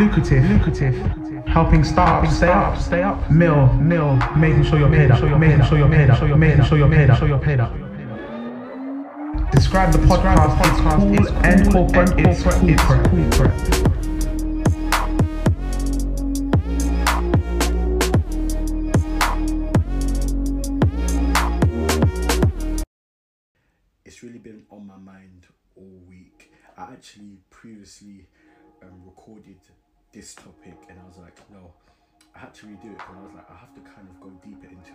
lucrative, lucrative. Helping startups stay up, stay up. Mill, mill, making sure you're paid up, making sure you're paid up, making sure you're paid up, sure you're paid up. Describe the podcast. Podcast. It's end corporate. It's corporate. it's this topic and I was like, no, I had to redo it and I was like, I have to kind of go deeper into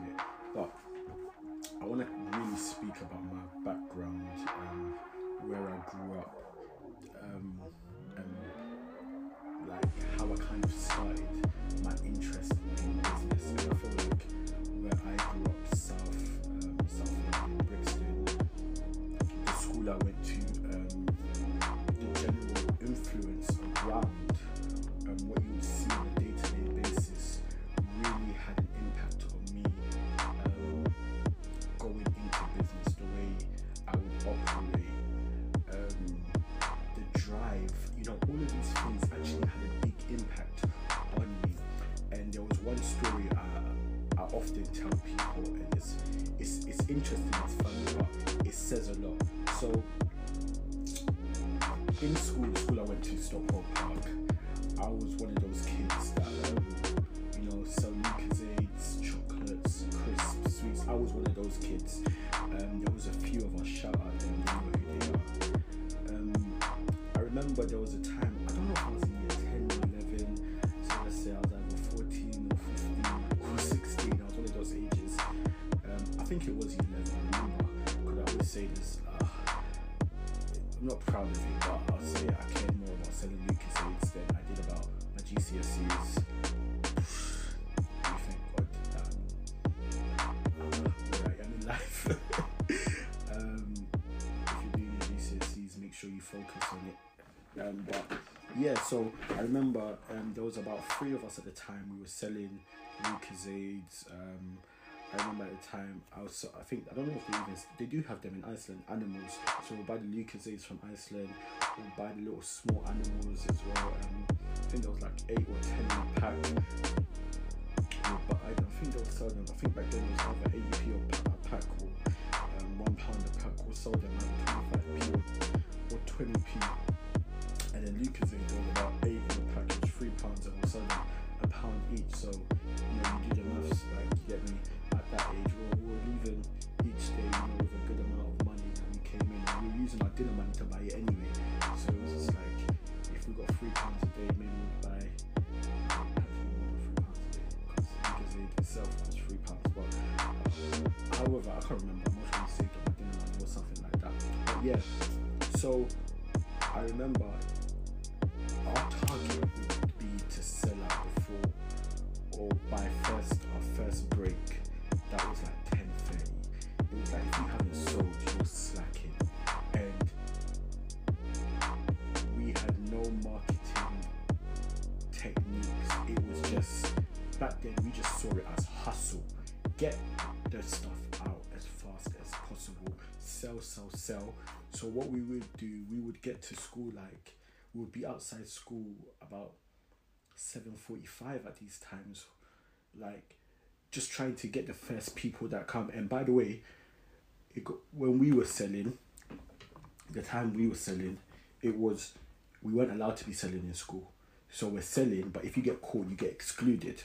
it's it's funny, but it says a lot. So, in school, the school I went to, Stockwell Park, I was one of those kids that, um, you know, sell Lucozades, chocolates, crisps, sweets. I was one of those kids. Um, there was a few of us, shout out them, know who they are. Um, I remember there was a time, I'm not proud of it, but I'll say I cared more about selling Lucozades than I did about my GCSEs. Thank God that where I am in life. um, if you're doing your GCSEs, make sure you focus on it. Um, but yeah, so I remember um, there was about three of us at the time. We were selling Lucozades. I remember at the time I was I think I don't know if they even they do have them in Iceland animals. So we'll buy the Lucozades from Iceland we'll buy the little small animals as well um, I think there was like eight or ten in a pack. Buy- I don't think they'll sell them. I think back then it was either 80p or a pack or um, one pound a pack we'll sell them at 25p or, or 20p and then there was about eight in a pack which three pounds and we'll sell them a pound each. So you know you do the maths like get me at that age we were, we were leaving each day you know with a good amount of money and we came in. And we were using our dinner money to buy it anyway so it was just like if we got three pounds a day maybe we'd buy more than three pounds a day. Because itself costs three pounds but uh, however I can't remember how much we saved on our dinner money or something like that. But yeah so I remember sell. So what we would do we would get to school like we would be outside school about 7.45 at these times like just trying to get the first people that come. And by the way it got, when we were selling the time we were selling it was we weren't allowed to be selling in school. So we're selling but if you get caught you get excluded.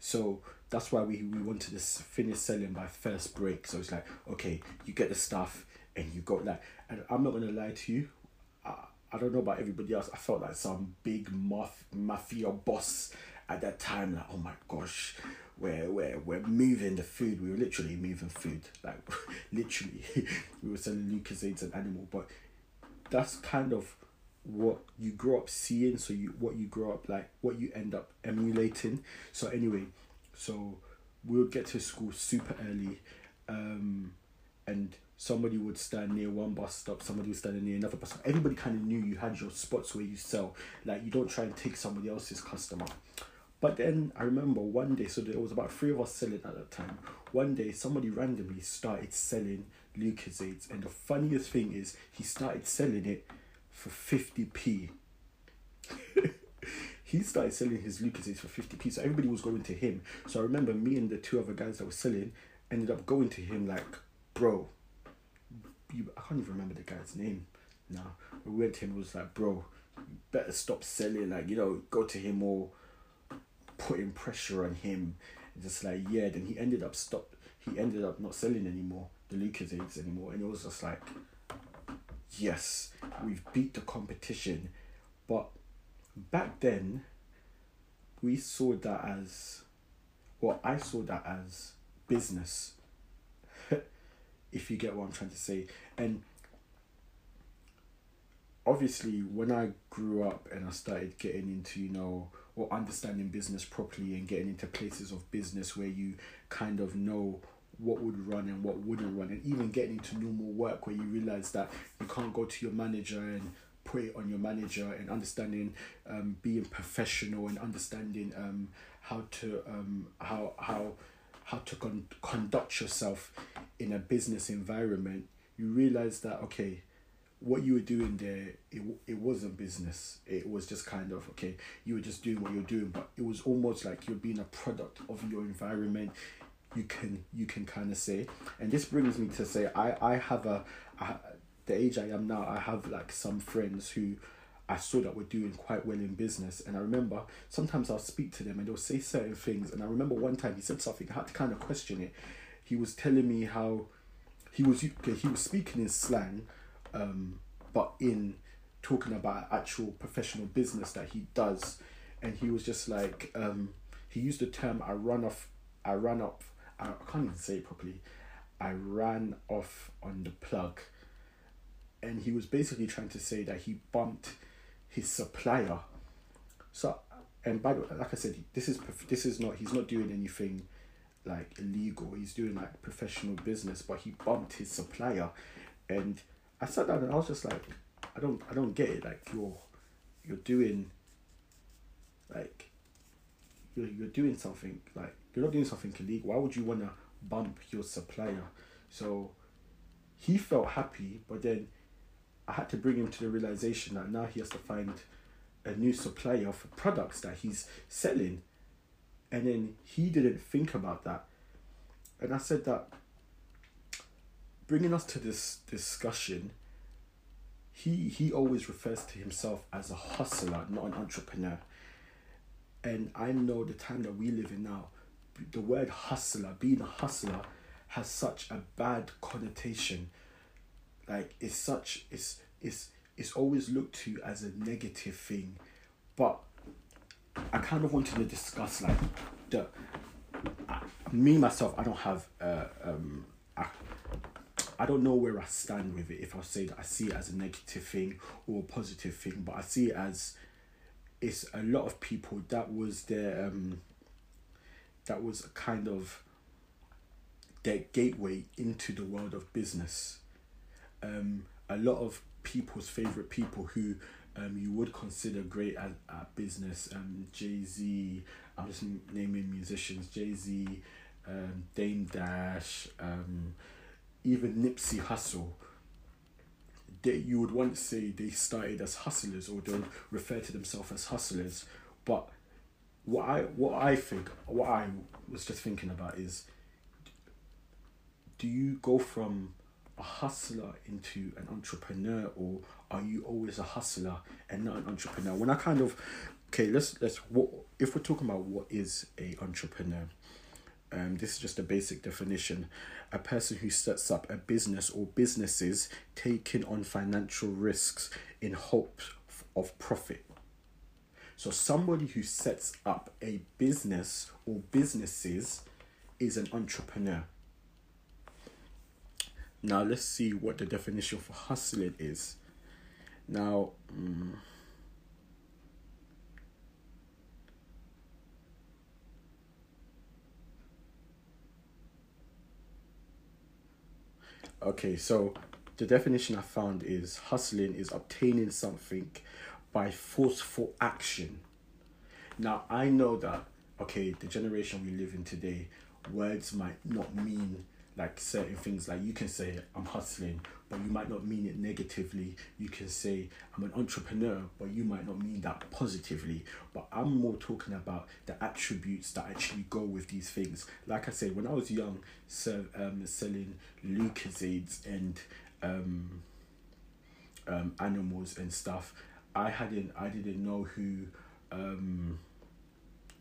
So that's why we, we wanted to finish selling by first break. So it's like okay you get the stuff and you got like and i'm not gonna lie to you I, I don't know about everybody else. I felt like some big maf- mafia boss at that time. Like, oh my gosh, we're, we're, we're moving the food. We were literally moving food. Like, literally. we were selling Lucozades and Animal. But that's kind of what you grow up seeing. So, you what you grow up like, what you end up emulating. So, anyway, so we would get to school super early. Um, and somebody would stand near one bus stop, somebody would stand near another bus stop. Everybody kind of knew you had your spots where you sell. Like you don't try and take somebody else's customer. But then I remember one day, so there was about three of us selling at that time. One day, somebody randomly started selling Lucozades, and the funniest thing is he started selling it for fifty p. he started selling his Lucozades for 50p. So everybody was going to him. So I remember me and the two other guys that were selling ended up going to him like, bro, you, I can't even remember the guy's name now. We went to him, was like, bro, better stop selling. Like, you know, go to him or putting pressure on him. Just like, yeah, then he ended up stop. He ended up not selling anymore, the Lucozades anymore. And it was just like, yes, we've beat the competition. But back then, we saw that as, well, I saw that as business. If you get what I'm trying to say. And obviously, when I grew up and I started getting into, you know, or understanding business properly and getting into places of business where you kind of know what would run and what wouldn't run, and even getting into normal work where you realize that you can't go to your manager and put it on your manager and understanding um, being professional and understanding um, how to um, how how how to con- conduct yourself in a business environment you realize that okay what you were doing there it, it wasn't business it was just kind of okay you were just doing what you're doing but it was almost like you're being a product of your environment you can you can kind of say and this brings me to say i i have a the age i am now i have like some friends who I saw that were doing quite well in business. And I remember sometimes I'll speak to them and they'll say certain things. And I remember one time he said something, I had to kind of question it. He was telling me how he was okay, he was speaking in slang, um, but in talking about actual professional business that he does. And he was just like, um, he used the term I run off I ran up I can't even say it properly. I ran off on the plug. And he was basically trying to say that he bumped his supplier. So, and by the way, like I said, this is this is not he's not doing anything like illegal. He's doing like professional business, but he bumped his supplier, and I sat down and I was just like, I don't I don't get it. Like you're you're doing like you're you're doing something like you're not doing something illegal. Why would you wanna bump your supplier? So he felt happy, but then I had to bring him to the realization that now he has to find a new supplier for products that he's selling. And then he didn't think about that. And I said that bringing us to this discussion, he he always refers to himself as a hustler, not an entrepreneur. And I know the time that we live in now, the word hustler, being a hustler, has such a bad connotation like it's such it's it's it's always looked to as a negative thing but i kind of wanted to discuss like the me myself i don't have uh, um I, I don't know where I stand with it if I say that I see it as a negative thing or a positive thing, but I see it as it's a lot of people that was their um that was a kind of their gateway into the world of business. Um, a lot of people's favorite people who um, you would consider great at, at business. Um, Jay Z, I'm just naming musicians. Jay Z, um, Dame Dash, um, even Nipsey Hussle. They, you would want to say they started as hustlers or they refer to themselves as hustlers, but what I what I think what I was just thinking about is do you go from a hustler into an entrepreneur or are you always a hustler and not an entrepreneur? When i kind of okay let's let's what if we're talking about what is a entrepreneur um, this is just a basic definition. A person who sets up a business or businesses taking on financial risks in hopes of profit. So somebody who sets up a business or businesses is an entrepreneur now let's see what the definition for hustling is. Now, um, okay, so the definition I found is hustling is obtaining something by forceful action. Now, I know that, okay, the generation we live in today, words might not mean like certain things like you can say i'm hustling but you might not mean it negatively. You can say i'm an entrepreneur but you might not mean that positively. But i'm more talking about the attributes that actually go with these things. Like i said when i was young so, um, selling lucozades and um, um, animals and stuff i hadn't i didn't know who um,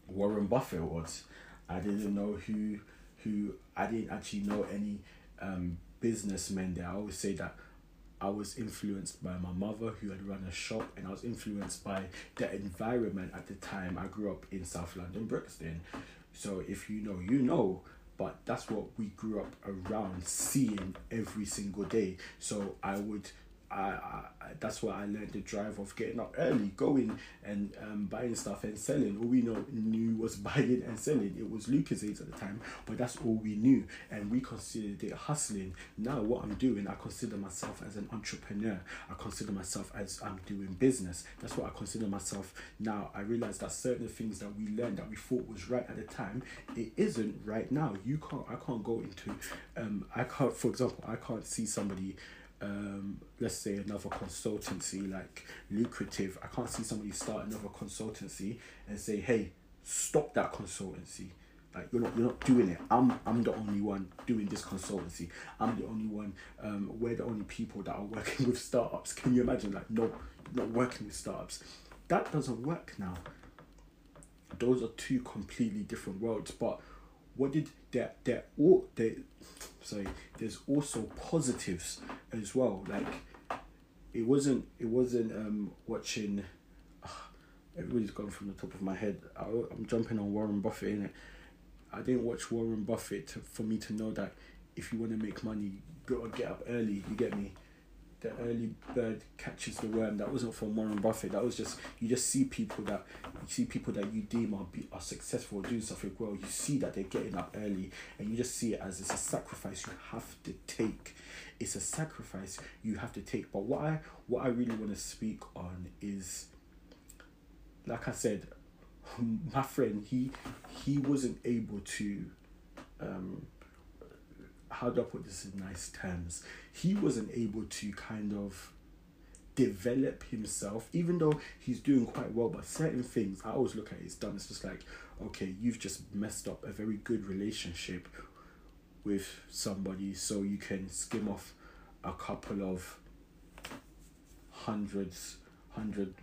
warren buffett was. I didn't know who who I didn't actually know any um, businessmen there. I always say that I was influenced by my mother who had run a shop and I was influenced by the environment at the time. I grew up in South London, Brixton. So if you know, you know. But that's what we grew up around seeing every single day. So I would I, I that's where I learned the drive of getting up early, going and um, buying stuff and selling. All we know knew was buying and selling. It was Lucozades at the time, but that's all we knew, and we considered it hustling. Now what I'm doing, I consider myself as an entrepreneur. I consider myself as I'm doing business. That's what I consider myself now. I realize that certain things that we learned that we thought was right at the time, it isn't right now. You can't. I can't go into. Um, I can't. For example, I can't see somebody um, let's say another consultancy like lucrative i can't see somebody start another consultancy and say hey stop that consultancy. Like you're not you're not doing it. I'm i'm the only one doing this consultancy. I'm the only one um we're the only people that are working with startups. Can you imagine? Like no not working with startups. That doesn't work now. Those are two completely different worlds but what did that that all they sorry there's also positives as well. Like it wasn't it wasn't um watching uh, everybody's gone from the top of my head. I, i'm jumping on warren buffett in it i didn't watch warren buffett to, for me to know that if you want to make money you gotta get up early you get me the early bird catches the worm. That wasn't from Warren Buffett. That was just you just see people that you see people that you deem are be, are successful doing something well. You see that they're getting up early, and you just see it as it's a sacrifice you have to take. It's a sacrifice you have to take. But what I what I really want to speak on is, like I said, my friend he he wasn't able to um how do I put this in nice terms? He wasn't able to kind of develop himself, even though he's doing quite well. But certain things I always look at his done. It's just like, okay, you've just messed up a very good relationship with somebody, so you can skim off a couple of hundreds, hundred,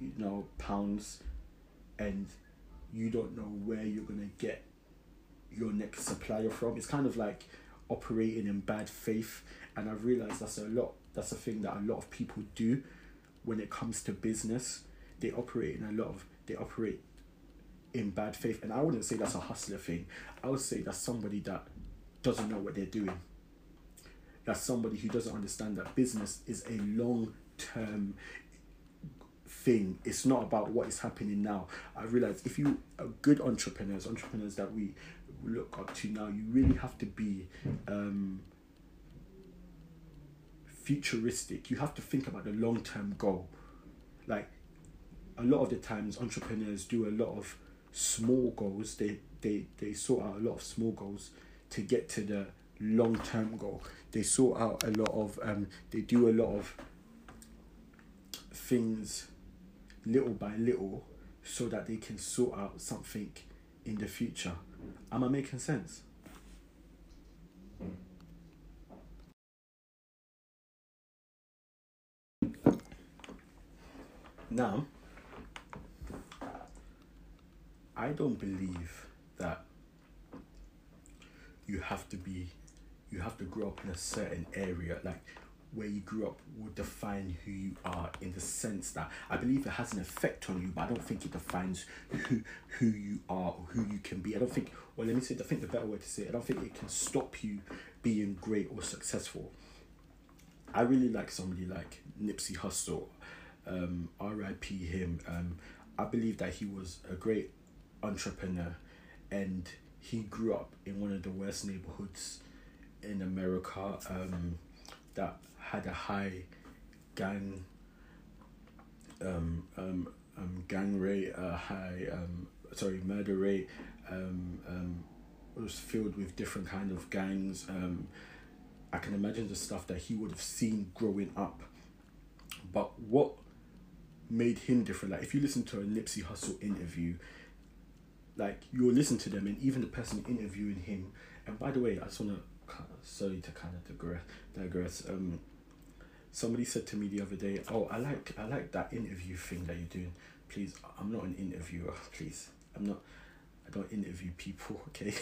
you know, pounds, and you don't know where you're gonna get your next supplier from. It's kind of like operating in bad faith. And i've realized that's a lot that's a thing that a lot of people do when it comes to business. They operate in a lot of they operate in bad faith. And i wouldn't say that's a hustler thing. I would say that's somebody that doesn't know what they're doing. That's somebody who doesn't understand that business is a long term thing. It's not about what is happening now. I realize if you are good entrepreneurs entrepreneurs that we look up to now. You really have to be um, futuristic. You have to think about the long term goal. Like a lot of the times, entrepreneurs do a lot of small goals. They they they sort out a lot of small goals to get to the long term goal. They sort out a lot of um. They do a lot of things little by little so that they can sort out something in the future. Am I making sense? Now, I don't believe that you have to be, you have to grow up in a certain area. Like where you grew up will define who you are in the sense that I believe it has an effect on you, but I don't think it defines who who you are or who you can be. I don't think well let me say I think the better way to say it, I don't think it can stop you being great or successful. I really like somebody like Nipsey Hussle, um, R.I.P. him. Um, I believe that he was a great entrepreneur, and he grew up in one of the worst neighborhoods in America. Um, that had a high gang um, um, um, gang rate, a high um, sorry murder rate, um, um, was filled with different kind of gangs. Um, I can imagine the stuff that he would have seen growing up. But what made him different? Like if you listen to a Nipsey Hussle interview, like you'll listen to them, and even the person interviewing him. And by the way, I just wanna sorry to kind of digress. Digress. Um, somebody said to me the other day, "Oh, I like I like that interview thing that you're doing. Please, I'm not an interviewer. Please, I'm not." I don't interview people, okay?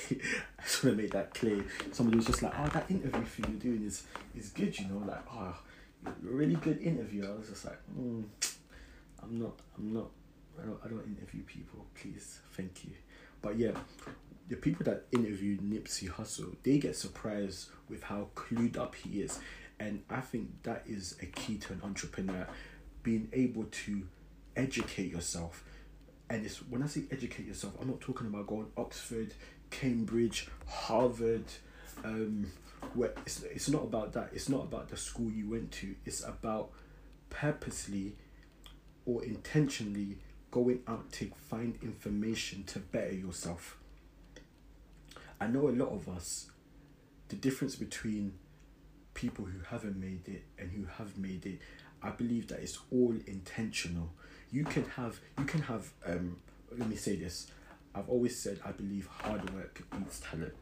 I just want to make that clear. Somebody was just like, oh, that interview thing you're doing is is good, you know, like, oh, you're a really good interviewer. I was just like, mm, I'm not, I'm not, I don't, I don't interview people, please, thank you. But yeah, the people that interview Nipsey Hussle, they get surprised with how clued up he is. And I think that is a key to an entrepreneur, being able to educate yourself and it's when I say educate yourself, I'm not talking about going Oxford, Cambridge, Harvard. Um, where it's it's not about that. It's not about the school you went to. It's about purposely or intentionally going out to find information to better yourself. I know a lot of us, the difference between people who haven't made it and who have made it, I believe that it's all intentional. You can have you can have um let me say this. I've always said i believe hard work beats talent.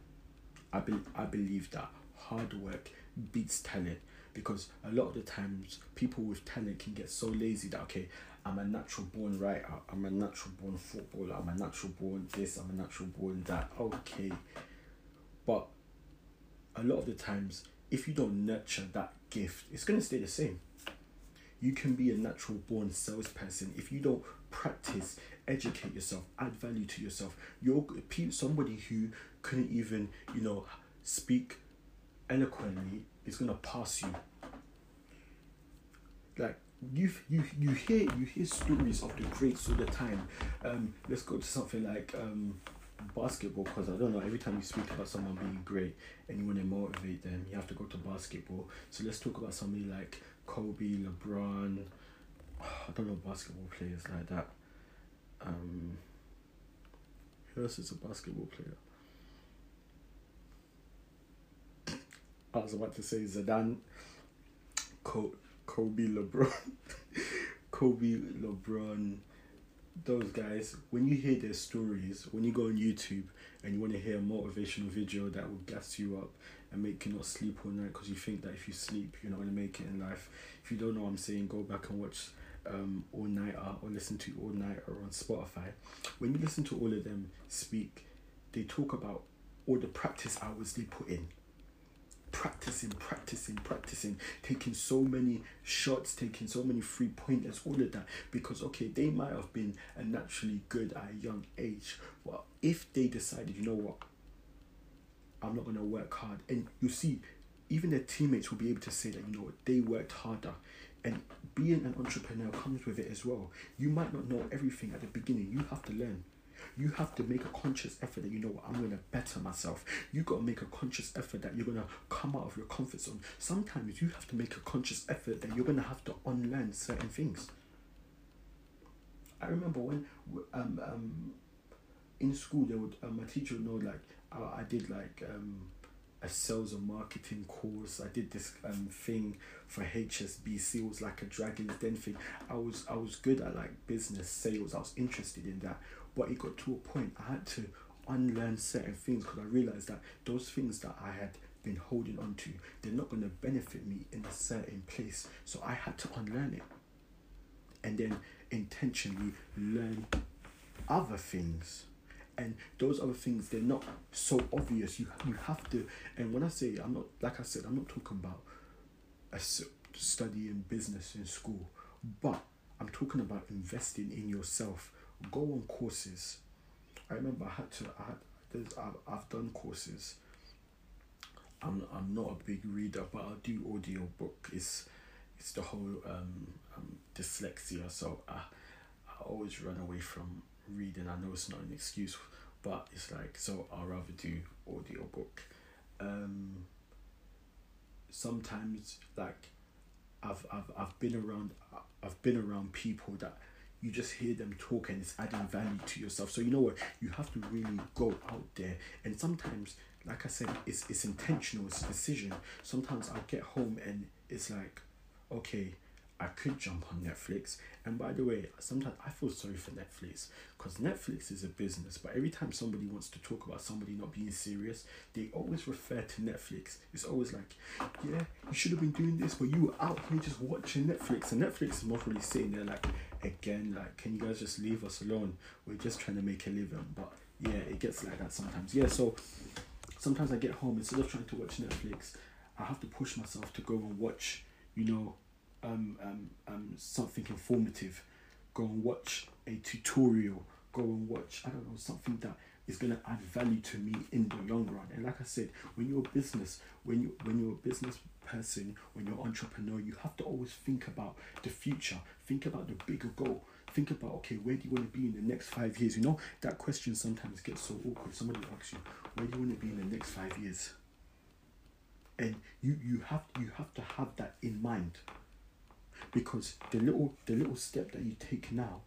I, be, I believe that hard work beats talent because a lot of the times people with talent can get so lazy that okay i'm a natural born writer i'm a natural born footballer i'm a natural born this i'm a natural born that. Okay. But a lot of the times if you don't nurture that gift it's going to stay the same you can be a natural born salesperson if you don't practice, educate yourself, add value to yourself. You're somebody who couldn't even, you know, speak eloquently is gonna pass you. Like you, you, you hear you hear stories of the greats all the time. Um, let's go to something like um, basketball because I don't know. Every time you speak about someone being great and you want to motivate them, you have to go to basketball. So let's talk about somebody like Kobe, LeBron. I don't know basketball players like that. Um, who else is a basketball player? I was about to say Zidane, Kobe, LeBron, Kobe, LeBron, those guys. When you hear their stories, when you go on YouTube and you want to hear a motivational video that will gas you up and make you not sleep all night because you think that if you sleep, you're not going to make it in life. If you don't know what I'm saying, go back and watch um, All Nighter or listen to All Nighter on Spotify. When you listen to all of them speak, they talk about all the practice hours they put in. Practicing, practicing, practicing, taking so many shots, taking so many free pointers, all of that. Because, okay, they might have been a naturally good at a young age. Well, if they decided, you know what, I'm not to work hard. And you see, even their teammates will be able to say that, you know, what, they worked harder. And being an entrepreneur comes with it as well. You might not know everything at the beginning. You have to learn. You have to make a conscious effort that you know what I'm to better myself. You got to make a conscious effort that you're to come out of your comfort zone. Sometimes you have to make a conscious effort that you're to have to unlearn certain things. I remember when um, um, in school, they would um, my teacher would know like I, I did like um, a sales and marketing course. I did this um thing for HSBC. It was like a Dragon's Den thing. I was I was good at like business sales. I was interested in that, but it got to a point I had to unlearn certain things because I realized that those things that I had been holding on to, they're not going to benefit me in a certain place. So I had to unlearn it, and then intentionally learn other things and those other things they're not so obvious. You you have to and when i say i'm not like i said i'm not talking about a study in business in school but i'm talking about investing in yourself. Go on courses. I remember i had to i had there's i've, I've done courses. I'm i'm not a big reader but i'll do audio book it's it's the whole um, um dyslexia so i i always run away from reading. I know it's not an excuse, but it's like so I'd rather do audiobook. Um sometimes like I've I've I've been around I've been around people that you just hear them talk and it's adding value to yourself. So you know what? You have to really go out there and sometimes like I said, it's it's intentional, it's a decision. Sometimes I get home and it's like, okay, I could jump on Netflix. And by the way, sometimes I feel sorry for Netflix because Netflix is a business. But every time somebody wants to talk about somebody not being serious, they always refer to Netflix. It's always like, yeah, you should have been doing this, but you were out here just watching Netflix. And Netflix is not really sitting there like, again, like, can you guys just leave us alone? We're just trying to make a living. But yeah, it gets like that sometimes. Yeah, so sometimes I get home instead of trying to watch Netflix, I have to push myself to go and watch, you know, um, um, um, something informative. Go and watch a tutorial. Go and watch, I don't know, something that is gonna add value to me in the long run. And like I said, when you're a business, when you when you're a business person, when you're entrepreneur, you have to always think about the future. Think about the bigger goal. Think about okay, where do you want to be in the next five years? You know that question sometimes gets so awkward. Somebody asks you, where do you want to be in the next five years? And you you have you have to have that in mind because the little the little step that you take now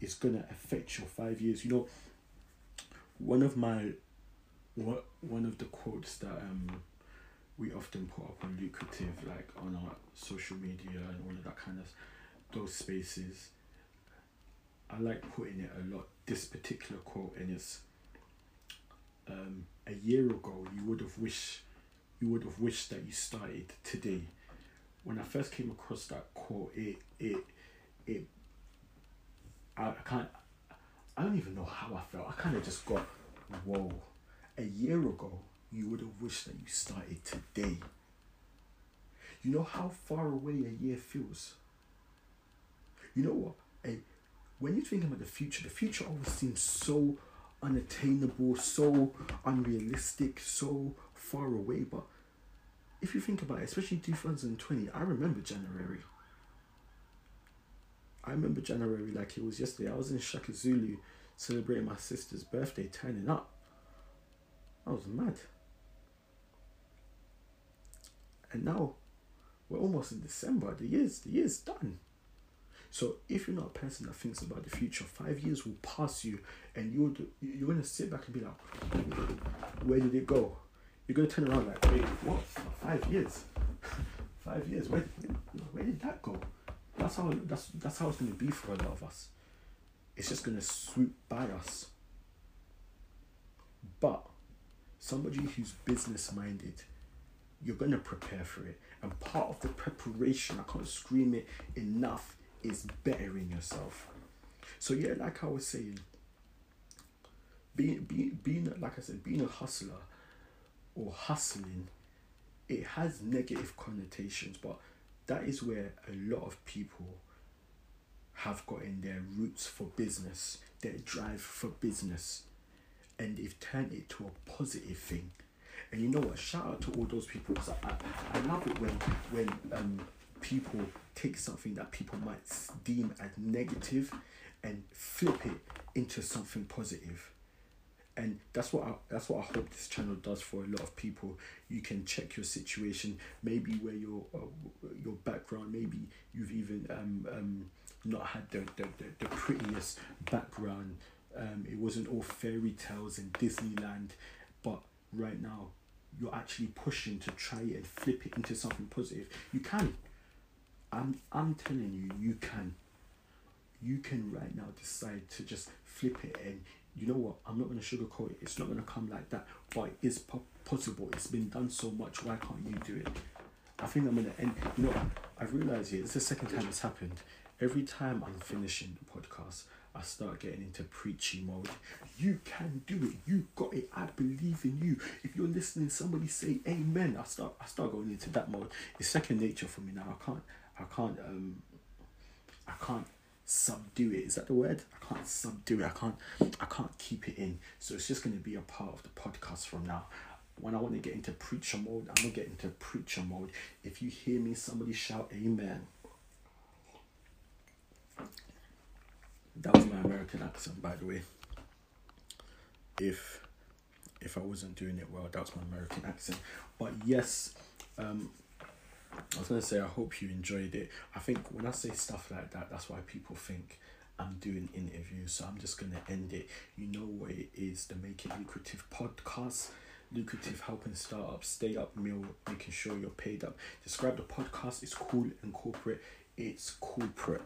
is gonna affect your five years. You know, one of my what one of the quotes that um we often put up on lucrative like on our social media and all of that kind of those spaces. I like putting it a lot. This particular quote and it's um a year ago you would have wished you would have wished that you started today when I first came across that quote, it it it I, can't I don't even know how I felt. I kind of just got whoa. A year ago, you would have wished that you started today. You know how far away a year feels. You know what? A, when you're thinking about the future, the future always seems so unattainable, so unrealistic, so far away. But if you think about it, especially 2020, I remember January. I remember January like it was yesterday. I was in Shaka Zulu celebrating my sister's birthday, turning up. I was mad. And now we're almost in December. The year's the year's done. So if you're not a person that thinks about the future, five years will pass you, and you're you're gonna sit back and be like, where did it go? You're gonna turn around like, wait, what? Five years? Five years? Where, where did that go? That's how that's that's how it's gonna be for a lot of us. It's just gonna swoop by us. But somebody who's business minded, you're gonna prepare for it. And part of the preparation, I can't scream it enough, is bettering yourself. So yeah, like I was saying, being being being like I said, being a hustler or hustling, it has negative connotations, but that is where a lot of people have gotten their roots for business, their drive for business, and they've turned it to a positive thing. And you know what? Shout out to all those people I, I, I love it when when um people take something that people might deem as negative and flip it into something positive and that's what I, that's what I hope this channel does for a lot of people. You can check your situation, maybe where your uh, your background, maybe you've even um, um not had the, the, the, the prettiest background. Um, it wasn't all fairy tales and Disneyland, but right now you're actually pushing to try and flip it into something positive. You can. I'm I'm telling you, you can. You can right now decide to just flip it and you know what, I'm not going to sugarcoat it. It's not going to come like that, but it is po- possible. It's been done so much. Why can't you do it? I think I'm going to end. You know, I've realized it. It's the second time it's happened. Every time I'm finishing the podcast, I start getting into preachy mode. You can do it. You got it. I believe in you. If you're listening, somebody say amen. I start I start going into that mode. It's second nature for me now. I can't I can't um I can't subdue it. Is that the word? I can't subdue it. I can't I can't keep it in. So it's just gonna be a part of the podcast from now. When I want to get into preacher mode, I'm gonna get into preacher mode. If you hear me, somebody shout amen. That was my American accent, by the way. If if I wasn't doing it well, that was my American accent. But yes, um, I was gonna say I hope you enjoyed it. I think when I say stuff like that, that's why people think I'm doing interviews, so I'm just gonna end it. You know what it is, the Make It Lucrative podcast. Lucrative helping startups stay up meal, making sure you're paid up. Describe the podcast, it's cool and corporate, it's corporate.